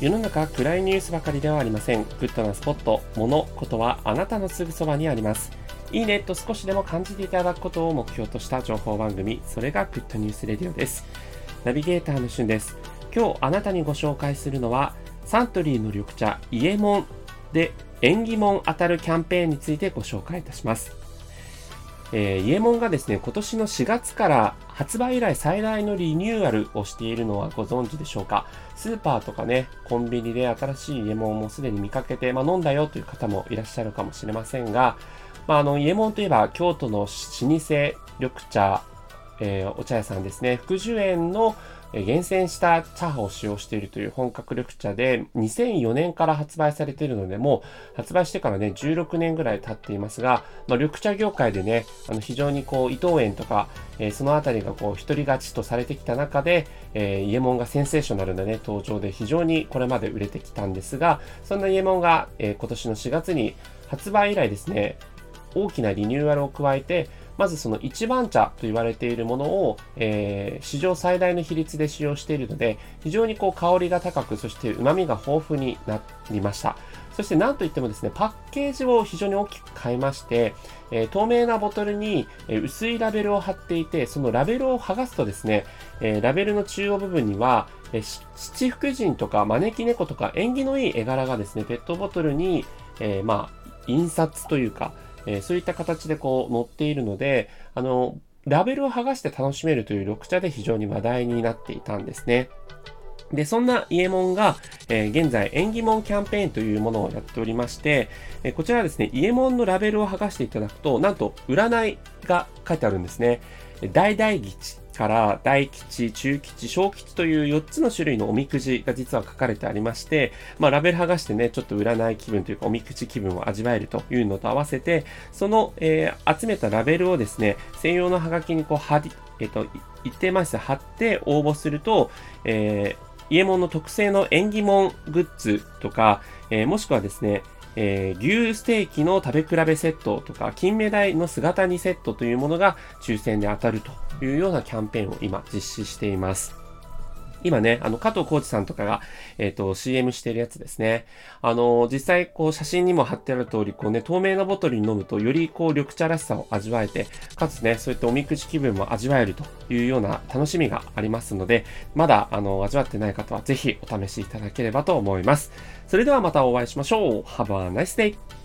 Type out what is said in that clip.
世の中暗いニュースばかりではありません。 good なスポット、物、ことはあなたのすぐそばにあります。いいねと少しでも感じていただくことを目標とした情報番組、それが Good News Radio です。ナビゲーターのしゅんです。今日あなたにご紹介するのは、サントリーの緑茶、伊右衛門で縁起物当たるキャンペーンについてご紹介いたします。えー、伊右衛門がですね、今年の4月から発売以来最大のリニューアルをしているのはご存知でしょうか？スーパーとかね、コンビニで新しいイエモンもすでに見かけて、まあ、飲んだよという方もいらっしゃるかもしれませんが、まあ、あの、イエモンといえば京都の老舗緑茶、えー、お茶屋さんですね、福寿園の厳選した茶葉を使用しているという本格緑茶で、2004年から発売されているので、もう発売してからね、16年ぐらい経っていますが、まあ、緑茶業界でね、あの非常にこう、伊藤園とか、えー、そのあたりがこう、一人勝ちとされてきた中で、えー、イエモンがセンセーショナルなね、登場で非常にこれまで売れてきたんですが、そんなイエモンが、えー、今年の4月に発売以来ですね、大きなリニューアルを加えて、まずその一番茶と言われているものを、えー、史上最大の比率で使用しているので、非常にこう香りが高く、そして旨味が豊富になりました。そして何といってもですね、パッケージを非常に大きく変えまして、えー、透明なボトルに、え、薄いラベルを貼っていて、そのラベルを剥がすとですね、えー、ラベルの中央部分には、え七福神とか招き猫とか縁起のいい絵柄がですね、ペットボトルに、えまあ、印刷というか、えー、そういった形でこう載っているので、あの、ラベルを剥がして楽しめるという緑茶で非常に話題になっていたんですね。で、そんなイエモンが、えー、現在、縁起物キャンペーンというものをやっておりまして、えー、こちらですね、イエモンのラベルを剥がしていただくと、なんと、占いが書いてあるんですね。大々吉から大吉、中吉、小吉という4つの種類のおみくじが実は書かれてありまして、まあ、ラベル剥がしてね、ちょっと占い気分というかおみくじ気分を味わえるというのと合わせて、その、えー、集めたラベルをですね、専用のハガキにこう貼り、えっ、ー、と、一定枚数貼って応募すると、えー、伊右衛門の特製の縁起物グッズとか、えー、もしくはですね、えー、牛ステーキの食べ比べセットとか、金目鯛の姿煮セットというものが抽選で当たるというようなキャンペーンを今実施しています。今ね、あの、加藤浩二さんとかが、えっ、ー、と、CM してるやつですね。あの、実際、こう、写真にも貼ってある通り、こうね、透明なボトルに飲むと、より、こう、緑茶らしさを味わえて、かつね、そういったおみくじ気分も味わえるというような楽しみがありますので、まだ、あの、味わってない方は、ぜひお試しいただければと思います。それではまたお会いしましょう。Have a nice day!